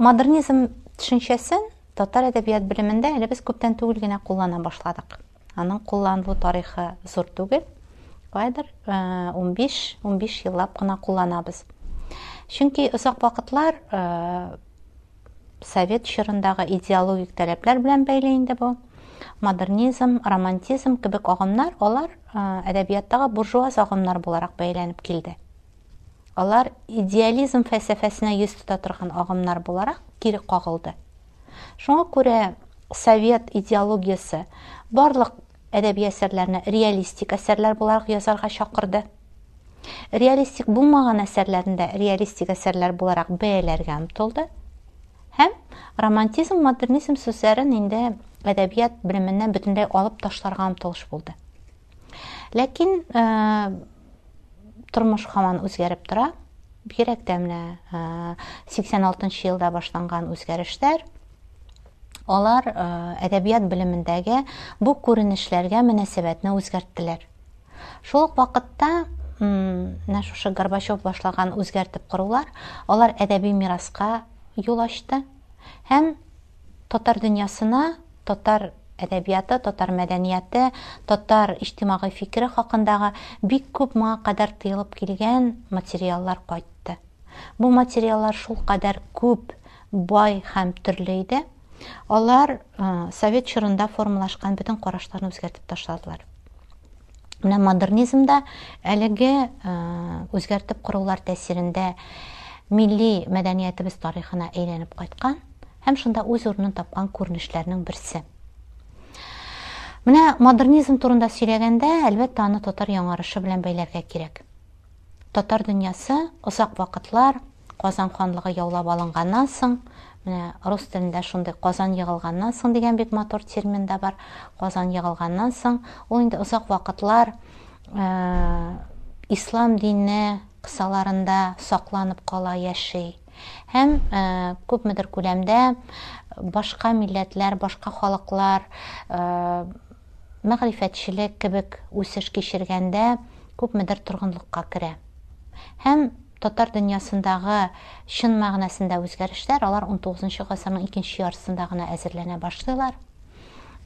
модернизм төшенчәсен татар әдәбият белемендә әле без күптән түгел генә куллана башладык. Аның кулланылу тарихы зур түгел. Кайдыр 15-15 еллап кына кулланабыз. Чөнки озак вакытлар совет чорындагы идеологик таләпләр белән бәйле инде бу. Модернизм романтизм кебек агымнар алар әдәбияттагы буржуаз агымнар буларак бәйләнеп килде. Алар идеализм фәлсәфәсенә йөз тота торган агымнар буларак кире кагылды. Шуңа күрә совет идеологиясе барлык әдәби әсәрләрне реалистик әсәрләр буларак язарга чакырды. Реалистик булмаган әсәрләрендә реалистик әсәрләр буларак бәяләргә омтылды. Һәм романтизм модернизм сүзләрен инде әдәбият белеменнән бөтенләй алып ташларга омтылыш булды ләкин тормыш һаман үзгәреп тора бигрәк тә менә сиксән алтынчы елда башланган үзгәрешләр алар әдәбият белемендәге бу күренешләргә мөнәсәбәтне үзгәрттеләр. Шул ук вакытта менә шушы горбачев башлаган үзгәртеп корулар алар әдәби мираска юл ачты. Һәм татар дөньясына татар әдәбияты татар мәдәнияте татар иҗтимагый фикере хакындагы бик күп моңа кадәр тыелып килгән материаллар кайтты. Бу материаллар шул кадәр күп бай һәм төрле иде. Алар совет чорында формалашкан бөтен карашларны үзгәртеп ташладылар. Менә модернизмда әлеге үзгәртеп корулар тәэсирендә милли мәдәниятебез тарихына әйләнеп кайткан. Һәм шунда үз урынын тапкан күренешләрнең берсе. Менә модернизм турында сөйләгәндә әлбәттә аны татар яңарышы белән бәйләргә кирәк. Татар дөньясы озак вакытлар казан ханлыгы яулап алынганнан соң менә рус телендә шундый казан егылганнан соң дигән бик матур термин да бар. Казан егылганнан соң ул инде озак вакытлар ислам дине кысаларында сакланып кала яши. һәм күпмедер күләмдә башка милләтләр башка халыклар мәгърифәтчелек кебек үсеш кичергәндә күпмедер торгынлыкка керә һәм татар дөньясындагы чын мәгънәсендә үзгәрешләр алар 19 гасырның икенче яртысында гына әзерләнә башлыйлар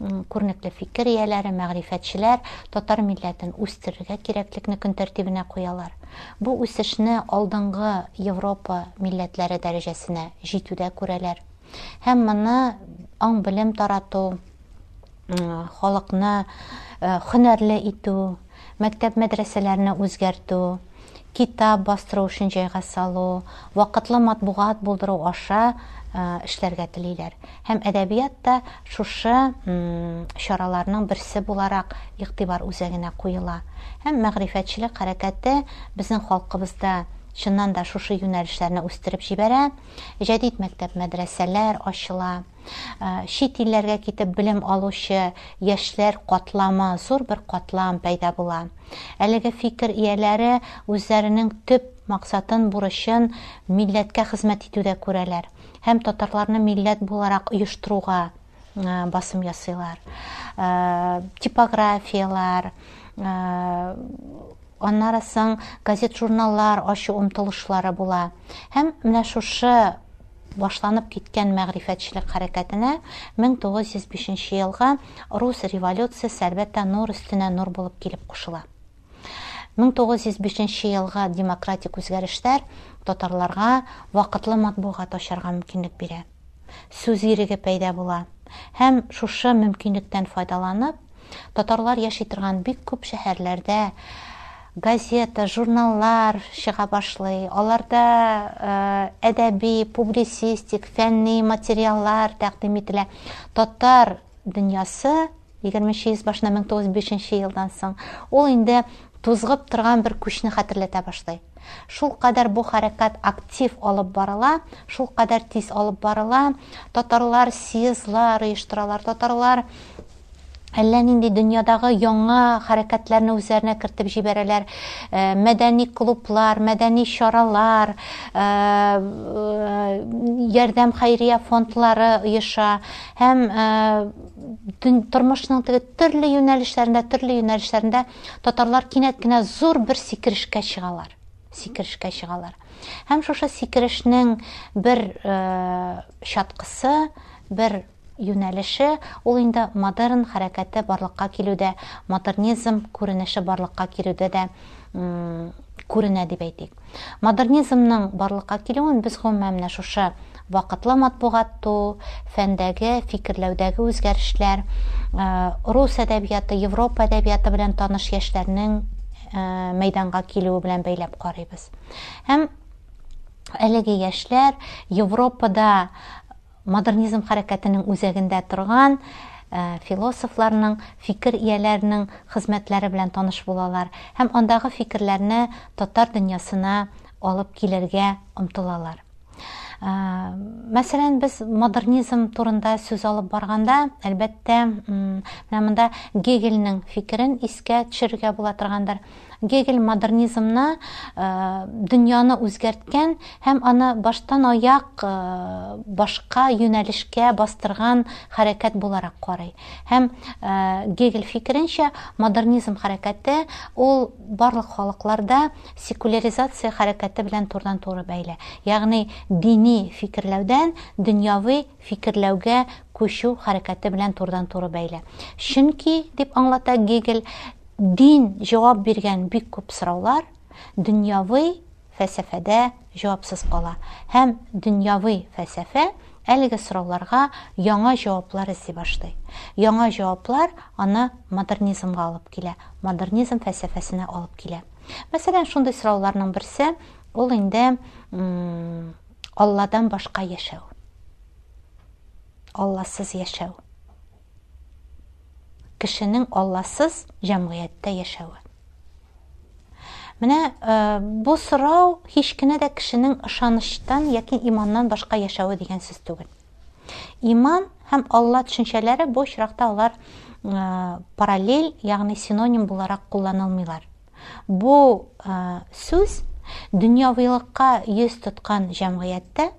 Күренекле фикер ияләре мәгърифәтчеләр татар милләтен үстерергә кирәклекне көн тәртибенә куялар. Бу үсешне алдынгы европа милләтләре дәрәҗәсенә җитүдә күрәләр. Һәм моны аң белем тарату халыкны һөнәрле итү мәктәп мәдрәсәләрне үзгәртү китап бастыру өчен җайга салу вакытлы матбугат булдыру аша эшләргә телиләр һәм әдәбият та шушы чараларның берсе буларак игътибар үзәгенә куела һәм мәгърифәтчелек хәрәкәте безнең халкыбызда чыннан да шушы юнәлешләрне үстереп җибәрә җәдид мәктәп мәдрәсәләр ачыла чит илләргә китеп белем алучы яшьләр катламы зур бер катлам пайда була әлеге фикер ияләре үзләренең төп максатын бурычын милләткә хезмәт итүдә күрәләр һәм татарларны милләт буларак оештыруга басым ясыйлар типографиялар аннары соң газет журналлар ачу омтылышлары була һәм менә шушы башланып киткән мәгърифәтчелек хәрәкәтенә 1905 елга рус революциясе әлбәттә нур өстенә нур булып килеп кушыла. 1905 елга демократик үзгәрешләр татарларга вакытлы матбугат ачарга мөмкинлек бирә. Сүз иреге пайда була һәм шушы мөмкинлектән файдаланып татарлар яши торган бик күп шәһәрләрдә газета журналлар чыга башлый аларда әдәби публицистик фәнни материаллар тәкъдим ителә татар дөньясы егерменче йөз башына мең тугыз йөз бишенче елдан соң. Ул инде тузгып торган бер күчне хәтерләтә башлый шул кадәр бу хәрәкәт актив алып барыла шул кадәр тиз алып барыла. Татарлар съездлар оештыралар татарлар әллә нинди дөньядагы яңа хәрәкәтләрне үзләренә кертеп җибәрәләр. Ә, мәдәни клублар мәдәни чаралар ә, ярдәм хәйрия фондлары оеша һәм тормышның теге төрле юнәлешләрендә төрле юнәлешләрендә татарлар кинәт кенә зур бер сикерешкә чыгалар сикерешкә чыгалар. Һәм шушы сикерешнең бер чаткысы бер юнәлеше ул инде модерн хәрәкәте барлыкка килүдә модернизм күренеше барлыкка килүдә дә күренә дип әйтик. Модернизмның барлыкка килүен без гомумән менә шушы вакытлы матбугат туу фәндәге фикерләүдәге үзгәрешләр рус әдәбияты европа әдәбияты белән таныш яшьләрнең мәйданга килүе белән бәйләп карыйбыз. Һәм әлеге яшьләр европада модернизм хәрәкәтенең үзәгендә торган э, философларның фикер ияләренең хезмәтләре белән таныш булалар һәм андагы фикерләрне татар дөньясына алып килергә омтылалар. Э, мәсәлән без модернизм турында сүз алып барганда әлбәттә менә монда гегельнең фикерен искә төшерергә була торгандыр. гегель модернизмны э, дөньяны үзгәрткән һәм аны баштан аяк э, башка юнәлешкә бастырган хәрәкәт буларак карый һәм э, гегель фикеренчә модернизм хәрәкәте ул барлык халыкларда секуляризация хәрәкәте белән турыдан туры бәйле ягъни дини фикерләүдән дөньяви фикерләүгә күчү хәрәкәте белән турыдан туры бәйле чөнки дип аңлата гегель дин җавап биргән бик күп сораулар дөньяви фәлсәфәдә җавапсыз кала һәм дөньяви фәлсәфә әлеге сорауларга яңа җаваплар эзли башлый яңа җаваплар аны модернизмга алып килә модернизм фәлсәфәсенә алып килә мәсәлән шундый сорауларның берсе ул инде алладан башка яшәү алласыз яшәү Кешенең алласыз җәмгыятьтә яшәүе менә бу сорау һич кенә дә кешенең ышаныштан яки иманнан башка яшәүе дигән сүз түгел. Иман һәм алла төшенчәләре бу очракта алар параллель ягъни синоним буларак кулланылмыйлар бу сүз дөньявыйлыкка йөз тоткан җәмгыятьтә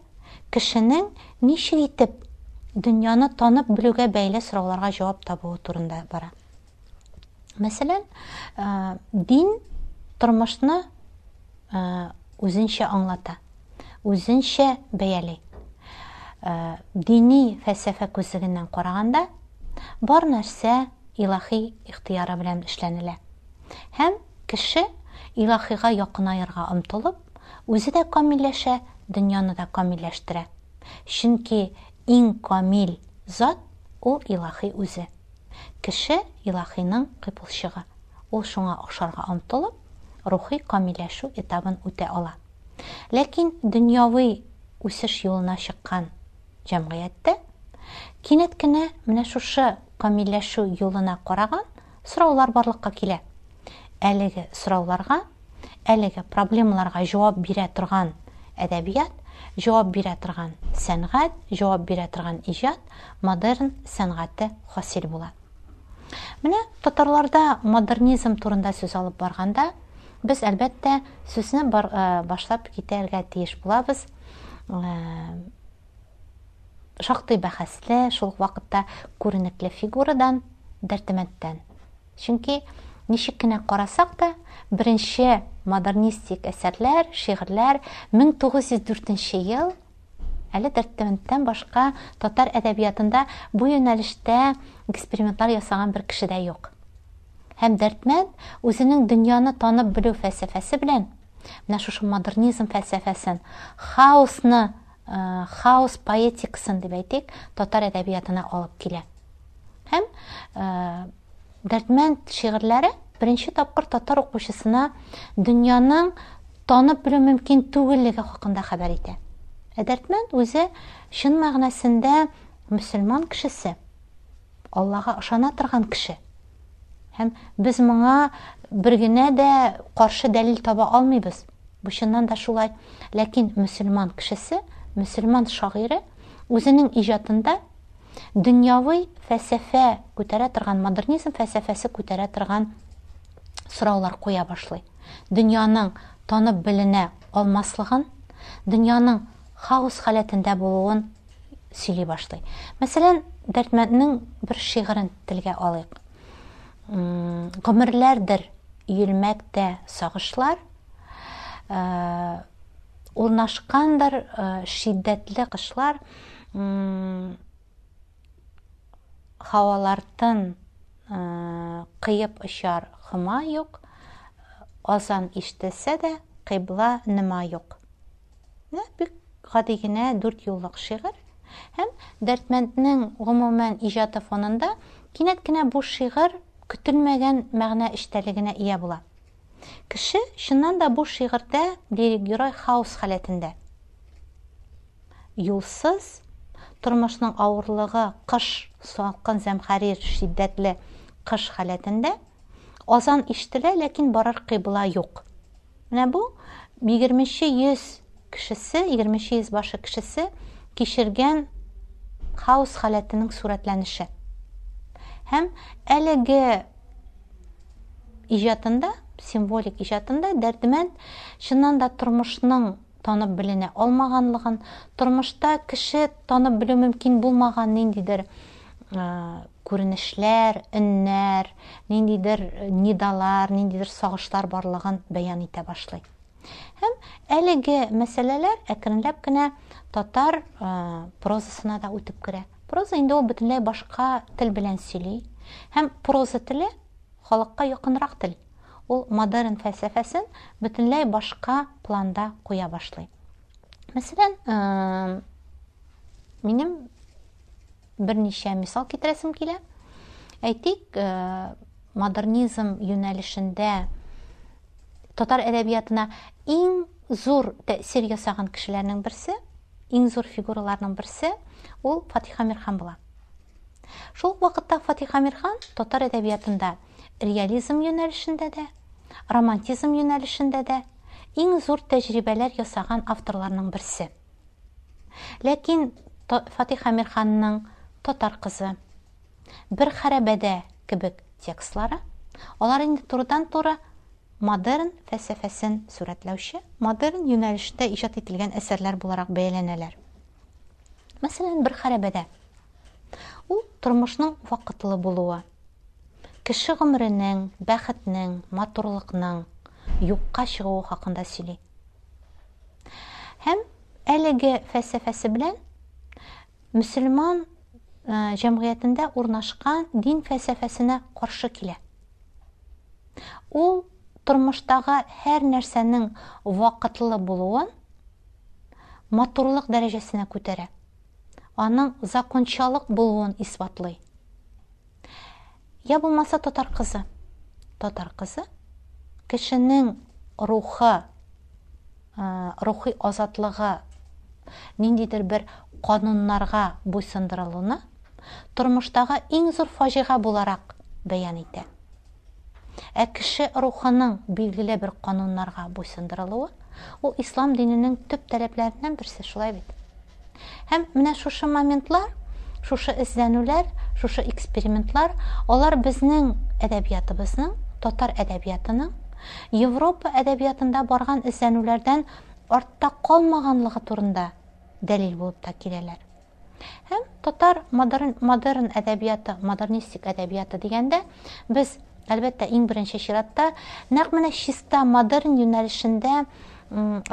кешенең ничек итеп дөньяны танып белүгә бәйле сорауларга җавап табуы турында бара мәсәлән дин тормышны үзенчә аңлата үзенчә бәяләй дини фәлсәфә күзлегеннән караганда бар нәрсә илаһи ихтыяры белән эшләнелә һәм кеше илаһига якынаерга омтылып үзе дә камилләшә дөньяны да камилләштерә чөнки иң камил зат ул илаһи үзе кеше илаһиның кыйпылчыгы ул шуңа охшарга омтылып рухи камилләшү этабын үтә ала ләкин дөньяви үсеш юлына чыккан җәмгыятьтә кинәт кенә менә шушы камилләшү юлына караган сораулар барлыкка килә әлеге сорауларга әлеге проблемаларга җавап бирә торган әдәбият жауап бирә торган сәнгать жауап бирә торган иҗат модерн сәнгате хасил була менә татарларда модернизм турында сүз алып барганда без әлбәттә сүзне бар, башлап китәргә тиеш булабыз шактый бәхәсле шул вакытта күренекле фигурадан дәртемәттән чөнки ничек кенә карасак та беренче модернистик әсәрләр шигырьләр 1904 ел әле дәртемәттән башка татар әдәбиятында бу юнәлештә экспериментлар ясаган бер кеше дә юк һәм дәртмәт үзенең дөньяны танып белү фәлсәфәсе белән менә шушы модернизм фәлсәфәсен хаосны хаос поэтикасын дип әйтик татар әдәбиятына алып килә һәм дәртмәнд шигырьләре беренче тапкыр татар укучысына дөньяның танып белү мөмкин түгеллеге хакында хәбәр итә ә дәртмәнд үзе чын мәгънәсендә мөселман кешесе аллага ышана торган кеше һәм без моңа бер генә дә каршы дәлил таба алмыйбыз бу чыннан да шулай ләкин мөселман кешесе мөселман шагыйре үзенең иҗатында дөньяви фәлсәфә күтәрә торган модернизм фәлсәфәсе күтәрә торган сораулар куя башлый дөньяның танып беленә алмаслыгын дөньяның хаос халәтендә булуын сөйли башлый мәсәлән дәртмәннең бер шигырен телгә алыйк гомерләрдер өелмәктә сагышлар урнашкандыр шиддәтле кышлар һавалартын кыйып очар хыма юк. Азан ишетелсә дә кыйбла нема юк. Бик гади генә дүрт юллык шигырь. Һәм дәртмәнднең гомумән иҗаты фонында кинәт кенә бу шигырь көтөлмәгән мәгънә эчтәлегенә ия була. Кеше чыннан да бу шигырьдә лирик герой хаос халәтендә. Юлсыз тормышның авырлыгы кыш салкын зәмхәрир шиддәтле кыш халәтендә азан ишетелә ләкин барар юк. Менә бу егерменче йөз кешесе егерменче йөз башы кешесе кичергән хаос халәтенең сурәтләнеше. Һәм әлеге иҗатында символик иҗатында дәрдемәнд чыннан да тормышның танып беленә алмаганлыгын тормышта кеше танып белү мөмкин булмаган ниндидер күренешләр өннәр ниндидер нидалар ниндидер сагышлар барлыгын бәян итә башлый һәм әлеге мәсьәләләр әкренләп кенә татар прозасына да үтеп керә. Проза инде ул бөтенләй башка тел белән сөйли. Һәм проза теле халыкка якынрак тел. ул модерн фәлсәфәсен бөтенләй башка планда куя башлый мәсәлән минем берничә мисал китерәсем килә әйтик модернизм юнәлешендә татар әдәбиятына иң зур тәэсир ясаган кешеләрнең берсе иң зур фигураларның берсе ул фатиха мирхан була шул ук вакытта фатиха мирхан татар әдәбиятында реализм юнәлешендә дә романтизм юнәлешендә дә иң зур тәҗрибәләр ясаган авторларның берсе. Ләкин фатиха мирханның татар кызы бер хәрәбәдә кебек текстлары алар инде турыдан туры модерн фәлсәфәсен сурәтләүче модерн юнәлешендә иҗат ителгән әсәрләр буларак бәяләнәләр. Мәсәлән бер хәрәбәдә ул тормышның вакытлы булуы кеше гомеренең бәхетнең матурлыкның юкка чыгуы хакында сөйли һәм әлеге фәлсәфәсе белән мөселман җәмгыятендә урнашкан дин фәлсәфәсенә каршы килә. Ул тормыштагы һәр нәрсәнең вакытлы булуын матурлык дәрәҗәсенә күтәрә. Аның закончалык булуын исбатлый. Я булмаса татар кызы татар кызы кешенең рухы рухи азатлыгы ниндидер бер кануннарга буйсындырылуны тормыштагы иң зур фаҗига буларак бәян итә ә кеше рухының билгеле бер кануннарга буйсындырылуы ул ислам диненең төп таләпләреннән берсе шулай бит. Һәм менә шушы моментлар шушы эзләнүләр шушы экспериментлар алар безнең әдәбиятыбызның татар әдәбиятының европа әдәбиятында барган эзләнүләрдән артта калмаганлыгы турында дәлил булып та киләләр һәм татар модерн, модерн әдәбияты модернистик әдәбияты дигәндә без әлбәттә иң беренче чиратта нәкъ менә чиста модерн юнәлешендә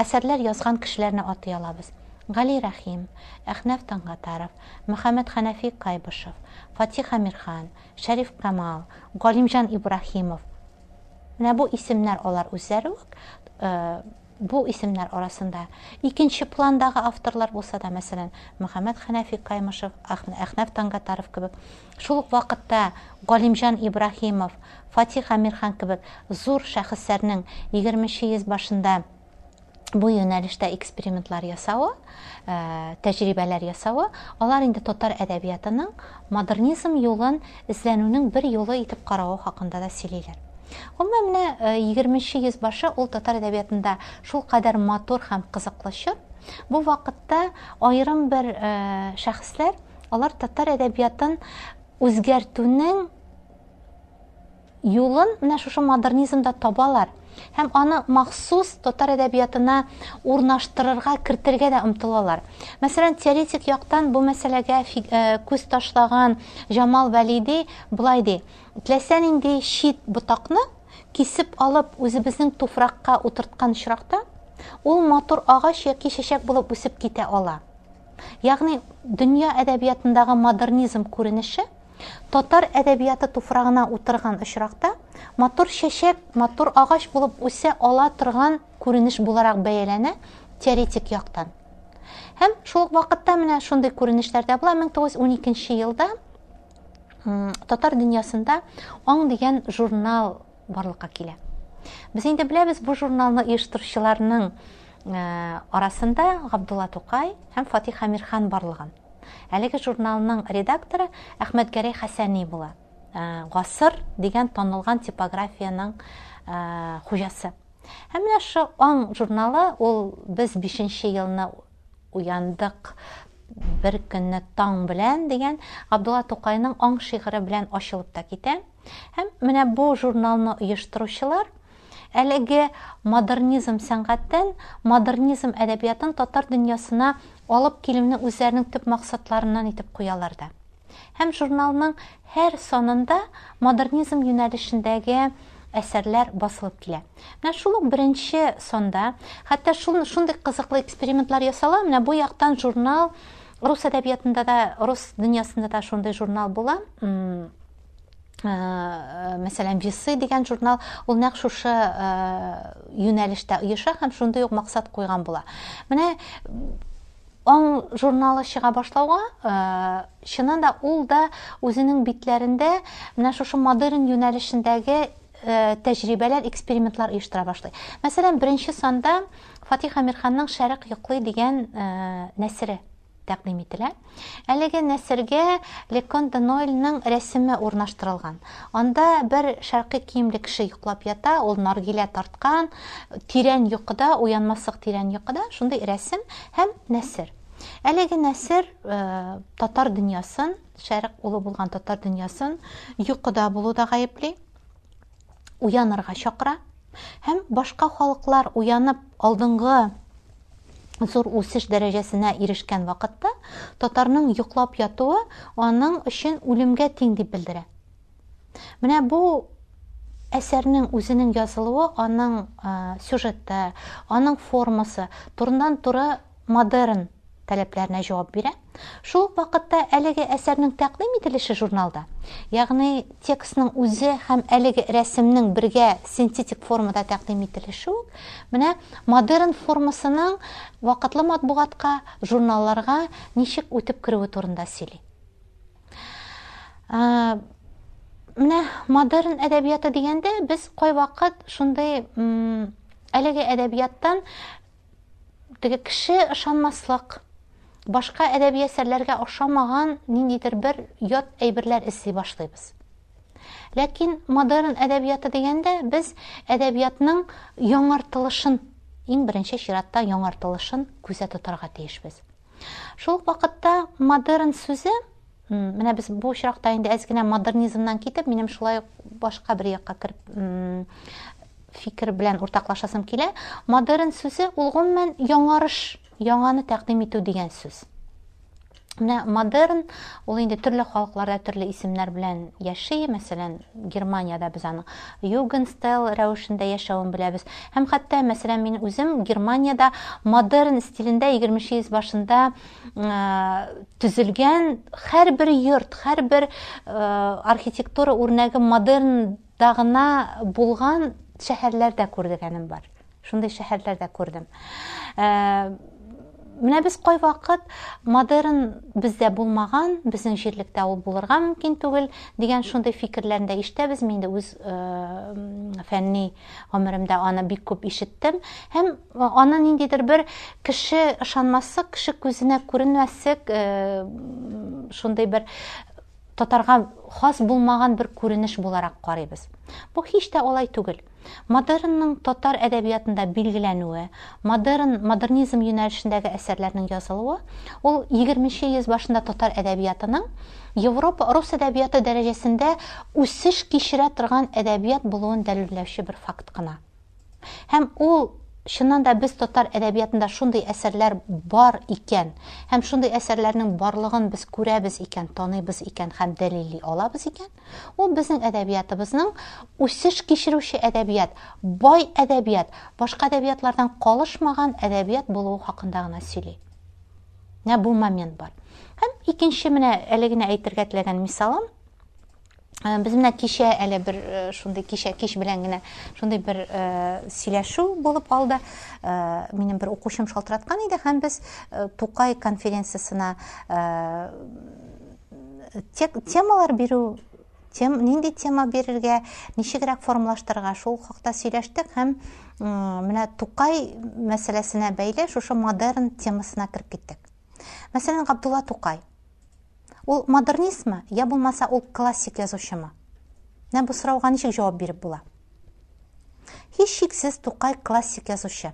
әсәрләр язган кешеләрне атый алабыз Гали Рахим, Әхнәф Таңғатаров, Мөхәммәд Хәнәфи Кайбышев, Фатих Амирхан, Шәриф Камал, Галимжан Ибрахимов. Менә бу исемнәр алар үзләре үк бу исемнәр арасында икенче пландагы авторлар булса да, мәсәлән, Мөхәммәд Хәнәфи Каймышев, Әхнәф Таңғатаров кебек, шул ук вакытта Галимжан Ибрахимов, Фатих Амирхан кебек зур шәхесләрнең 20 йөз башында бу юнәлештә экспериментлар ясауы, ә, тәҗрибәләр ясауы, алар инде татар әдәбиятының модернизм юлын эзләнүнең бер юлы итеп карауы хакында да сөйлиләр. Гомумән менә 20 йөз башы ул татар әдәбиятында шул кадәр матур һәм кызыклы чор. Бу вакытта айрым бер шәхесләр алар татар әдәбиятын үзгәртүнең юлын менә шушы модернизмда табалар һәм аны махсус татар әдәбиятына урнаштырырга кертергә дә омтылалар. Мәсәлән теоретик яктан бу мәсьәләгә күз ташлаган жамал вәлиди былай ди. Теләсә нинди чит ботакны кисеп алып үзебезнең туфракка утырткан очракта ул матур агач яки чәчәк булып үсеп китә ала. Ягъни дөнья әдәбиятындагы модернизм күренеше татар әдәбияты туфрагына утырган очракта матур чәчәк матур агач булып үсә ала торган күренеш буларак бәяләнә теоретик яктан. Һәм шул вакытта менә шундый күренешләр дә була. Мең тугыз ун икенче елда татар дөньясында аң дигән журнал барлыкка килә. Без инде беләбез бу журналны оештыручыларның арасында габдулла тукай һәм фатих амирхан барлыгын әлеге журналның редакторы әхмәтгәрәй хәсәни була. Ғасыр дигән танылган типографияның хуҗасы. Һәм менә шу аң журналы ул без бишенче елны уяндык бер көнне таң белән дигән габдулла тукайның аң шигыре белән ачылып та китә. Һәм менә бу журналны оештыручылар әлеге модернизм сәнгатьтән модернизм әдәбиятын татар дөньясына алып килүне үзләренең төп максатларыннан итеп куялар һәм журналның һәр санында модернизм юнәлешендәге әсәрләр басылып килә. Менә шул ук беренче санда хәтта шул шундый кызыклы экспериментлар ясала менә бу яктан журнал рус әдәбиятында да рус дөньясында да шундый журнал була. мәсәлән весы дигән журнал ул нәкъ шушы юнәлештә оеша һәм шундый ук максат куйган була менә аң журналы чыга башлауга чыннан да ул да үзенең битләрендә менә шушы модерн юнәлешендәге тәҗрибәләр экспериментлар оештыра башлый мәсәлән беренче санда фатих амирханның шәрык йоклый дигән нәсере тәкъдим ителә. Әлеге нәсергә лекон де нойльның рәсеме урнаштырылган. Анда бер шәрқи киемле кеше йоклап ята ул наргилә тарткан тирән йокыда уянмаслык тирән йокыда шундый рәсем һәм нәсер. Әлеге нәсер татар дөньясын шәрык улы булган татар дөньясын йокыда булуда гаепли уянырга чакыра һәм башка халыклар уянып алдынгы зур үсеш дәрәҗәсенә ирешкән вакытта татарның йоклап ятуы аның өчен үлемгә тиң дип белдерә. Менә бу әсәрнең үзенең язылуы аның сюжеты аның формасы турыдан туры модерн таләпләренә җавап бирә. Шул ук вакытта әлеге әсәрнең тәкъдим ителеше журналда ягъни текстның үзе һәм әлеге рәсемнең бергә синтетик формада тәкъдим ителеше үк менә модерн формасының вакытлы матбугатка журналларга ничек үтеп керүе турында сөйли. Менә модерн әдәбияты дигәндә без кайвакыт шундый әлеге әдәбияттан теге кеше ышанмаслык башка әдәби әсәрләргә охшамаган ниндидер бер ят әйберләр эзли башлыйбыз. Ләкин модерн әдәбияты дигәндә без әдәбиятның яңартылышын иң беренче чиратта яңартылышын күзә тотарга тиешбез. Шул вакытта модерн сүзе менә без бу очракта инде әз генә модернизмнан китеп минем шулай башка бер якка кереп фикер белән уртаклашасым килә. Модерн сүзе ул гомумән яңарыш яңаны тәкъдим итү дигән сүз менә модерн ул инде төрле халыкларда төрле исемнәр белән яши мәсәлән германияда без аны югенстайл рәвешендә яшәвен беләбез. Һәм хәтта мәсәлән мин үзем германияда модерн стилендә егерменче йөз башында төзелгән һәрбер йорт һәрбер архитектура үрнәге модернда гына булган шәһәрләрдә күргәнем бар. Шундый шәһәрләрдә күрдем. Менә без кайвакыт модерн бездә булмаган безнең җирлектә ул булырга мөмкин түгел дигән шундый фикерләрне дә ишетәбез мин дә үз фәнни гомеремдә аны бик күп ишеттем һәм аны ниндидер бер кеше ышанмаслык кеше күзенә күренмәслек шундый бер татарга хас булмаган бер күренеш буларак карыйбыз бу һич тә алай түгел модернның татар әдәбиятында билгеләнүе модерн модернизм юнәлешендәге әсәрләрнең язылуы ул егерменче йөз башында татар әдәбиятының европа рус әдәбияты дәрәҗәсендә үсеш кичерә торган әдәбият булуын дәлилләүче бер факт кына һәм ул чыннан да без татар әдәбиятында шундый әсәрләр бар икән һәм шундый әсәрләрнең барлыгын без күрәбез икән таныйбыз икән һәм дәлилли алабыз икән ул безнең әдәбиятыбызның үсеш кичерүче әдәбият бай әдәбият башка әдәбиятлардан калышмаган әдәбият булуы хакында гына сөйли менә бу момент бар һәм икенче менә әле генә әйтергә теләгән мисалым без менә кичә әле бер шундый кичә кич белән генә шундый бер сөйләшү булып алды. Минем бер укучым шалтыраткан иде һәм без тукай конференциясына темалар бирү тем нинди тема бирергә ничегрәк формалаштырырга шул хакта сөйләштек һәм менә тукай мәсьәләсенә бәйле шушы модерн темасына кереп киттек. Мәсәлән габдулла тукай. Ул модернистмы я булмаса ул классик язучымы менә бу сорауга ничек җавап биреп була? Һич шиксез тукай классик язучы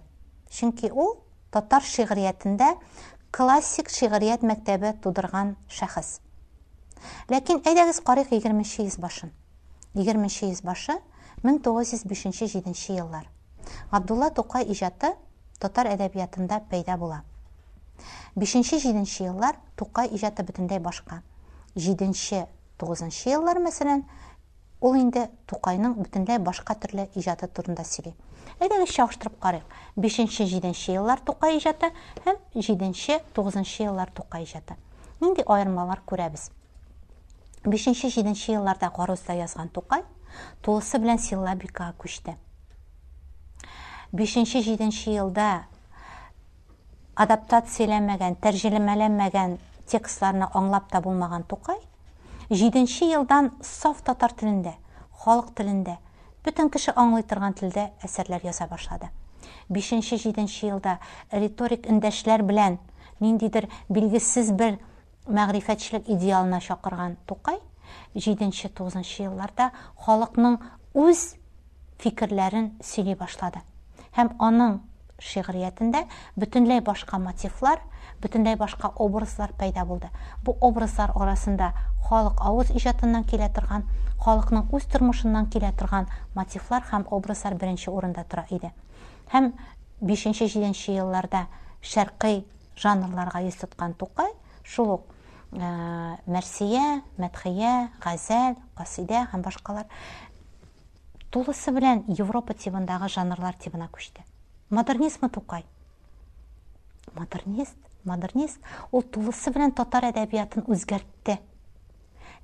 чөнки ул татар шигъриятендә классик шигърият мәктәбе тудырган шәхес ләкин әйдәгез карыйк егерменче йөз башын егерменче йөз башы мең тугыз йөз бишенче җиденче еллар. Габдулла тукай иҗаты татар әдәбиятында пәйда була. Бишенче җиденче еллар тукай иҗаты бөтенләй башка. Җиденче тугызынчы еллар мәсәлән ул инде тукайның бөтенләй башка төрле иҗаты турында сөйли. Әйдәгез чагыштырып карыйк. Бишенче җиденче еллар тукай иҗаты һәм җиденче тугызынчы еллар тукай иҗаты нинди аермалар күрәбез? Бишенче җиденче елларда гарузда язган тукай тулысы белән силлабикага күчте. Бишенче җиденче елда адаптацияләнмәгән тәрҗемәләнмәгән текстларны аңлап та булмаган тукай җиденче елдан саф татар телендә халык телендә бөтен кеше аңлый торган телдә әсәрләр яза башлады бишенче җиденче елда риторик эндәшләр белән ниндидер билгесез бер мәгърифәтчелек идеалына чакырган тукай җиденче тугызынчы елларда халыкның үз фикерләрен сөйли башлады һәм аның шигъриятендә бөтенләй башка мотивлар бөтенләй башка образлар пайда булды бу образлар арасында халык авыз иҗатыннан килә торган халыкның үз тормышыннан килә торган мотивлар һәм образлар беренче урында тора иде. Һәм бишенче җиденче елларда шәрқи жанрларга йөз тоткан тукай шул ук мәрсия мәдхия газәл касыйда һәм башкалар тулысы белән европа тибындагы жанрлар тибына күчте. Модернизмы тукай модернист модернист ул тулысы белән татар әдәбиятын үзгәртте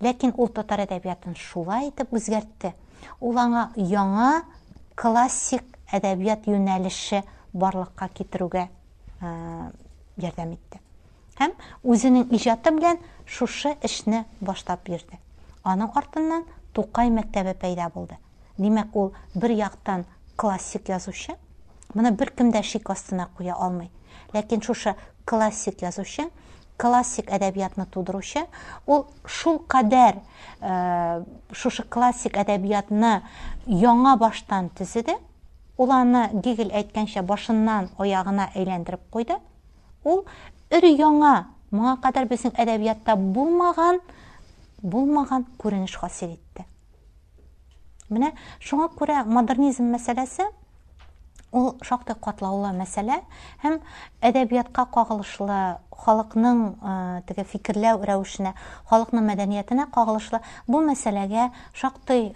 ләкин ул татар әдәбиятын шулай итеп үзгәртте ул аңа яңа классик әдәбият юнәлеше барлыкка китерүгә ярдәм итте һәм үзенең иҗаты белән шушы эшне баштап бирде аның артыннан тукай мәктәбе пәйда булды димәк ул бер яктан классик язучы Моны беркем дә шик астына куя алмый. Ләкин шушы классик язучы, классик әдәбиятны тудыручы, ул шул кадәр шушы классик әдәбиятны яңа баштан төзеде. Ул аны Гегель әйткәнчә башыннан аягына әйләндереп куйды. Ул өр яңа, моңа кадәр безнең әдәбиятта булмаган, булмаган күренеш хасил итте. Менә шуңа күрә модернизм мәсьәләсе ул шактый катлаулы мәсьәлә һәм әдәбиятка кагылышлы халыкның теге фикерләү рәвешенә халыкның мәдәниятенә кагылышлы бу мәсьәләгә шактый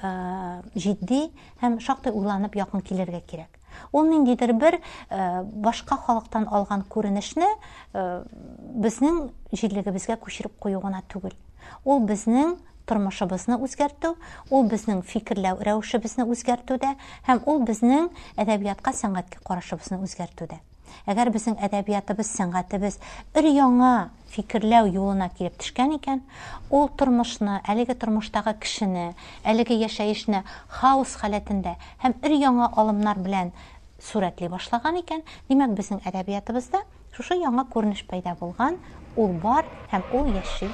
җитди һәм шактый уйланып якын килергә кирәк ул ниндидер бер башка халыктан алган күренешне безнең җирлегебезгә күчереп кую гына түгел ул безнең тормышыбызны үзгәртү ул безнең фикерләү рәвешебезне үзгәртүдә һәм ул безнең әдәбиятка сәнгатькә карашыбызны үзгәртүдә. Әгәр безнең әдәбиятыбыз сәнгатебез өр яңа фикерләү юлына килеп төшкән икән ул тормышны әлеге тормыштагы кешене әлеге яшәешне хаос халәтендә һәм өр яңа алымнар белән сурәтли башлаган икән димәк безнең әдәбиятыбызда шушы яңа күренеш пайда булган ул бар һәм ул яши.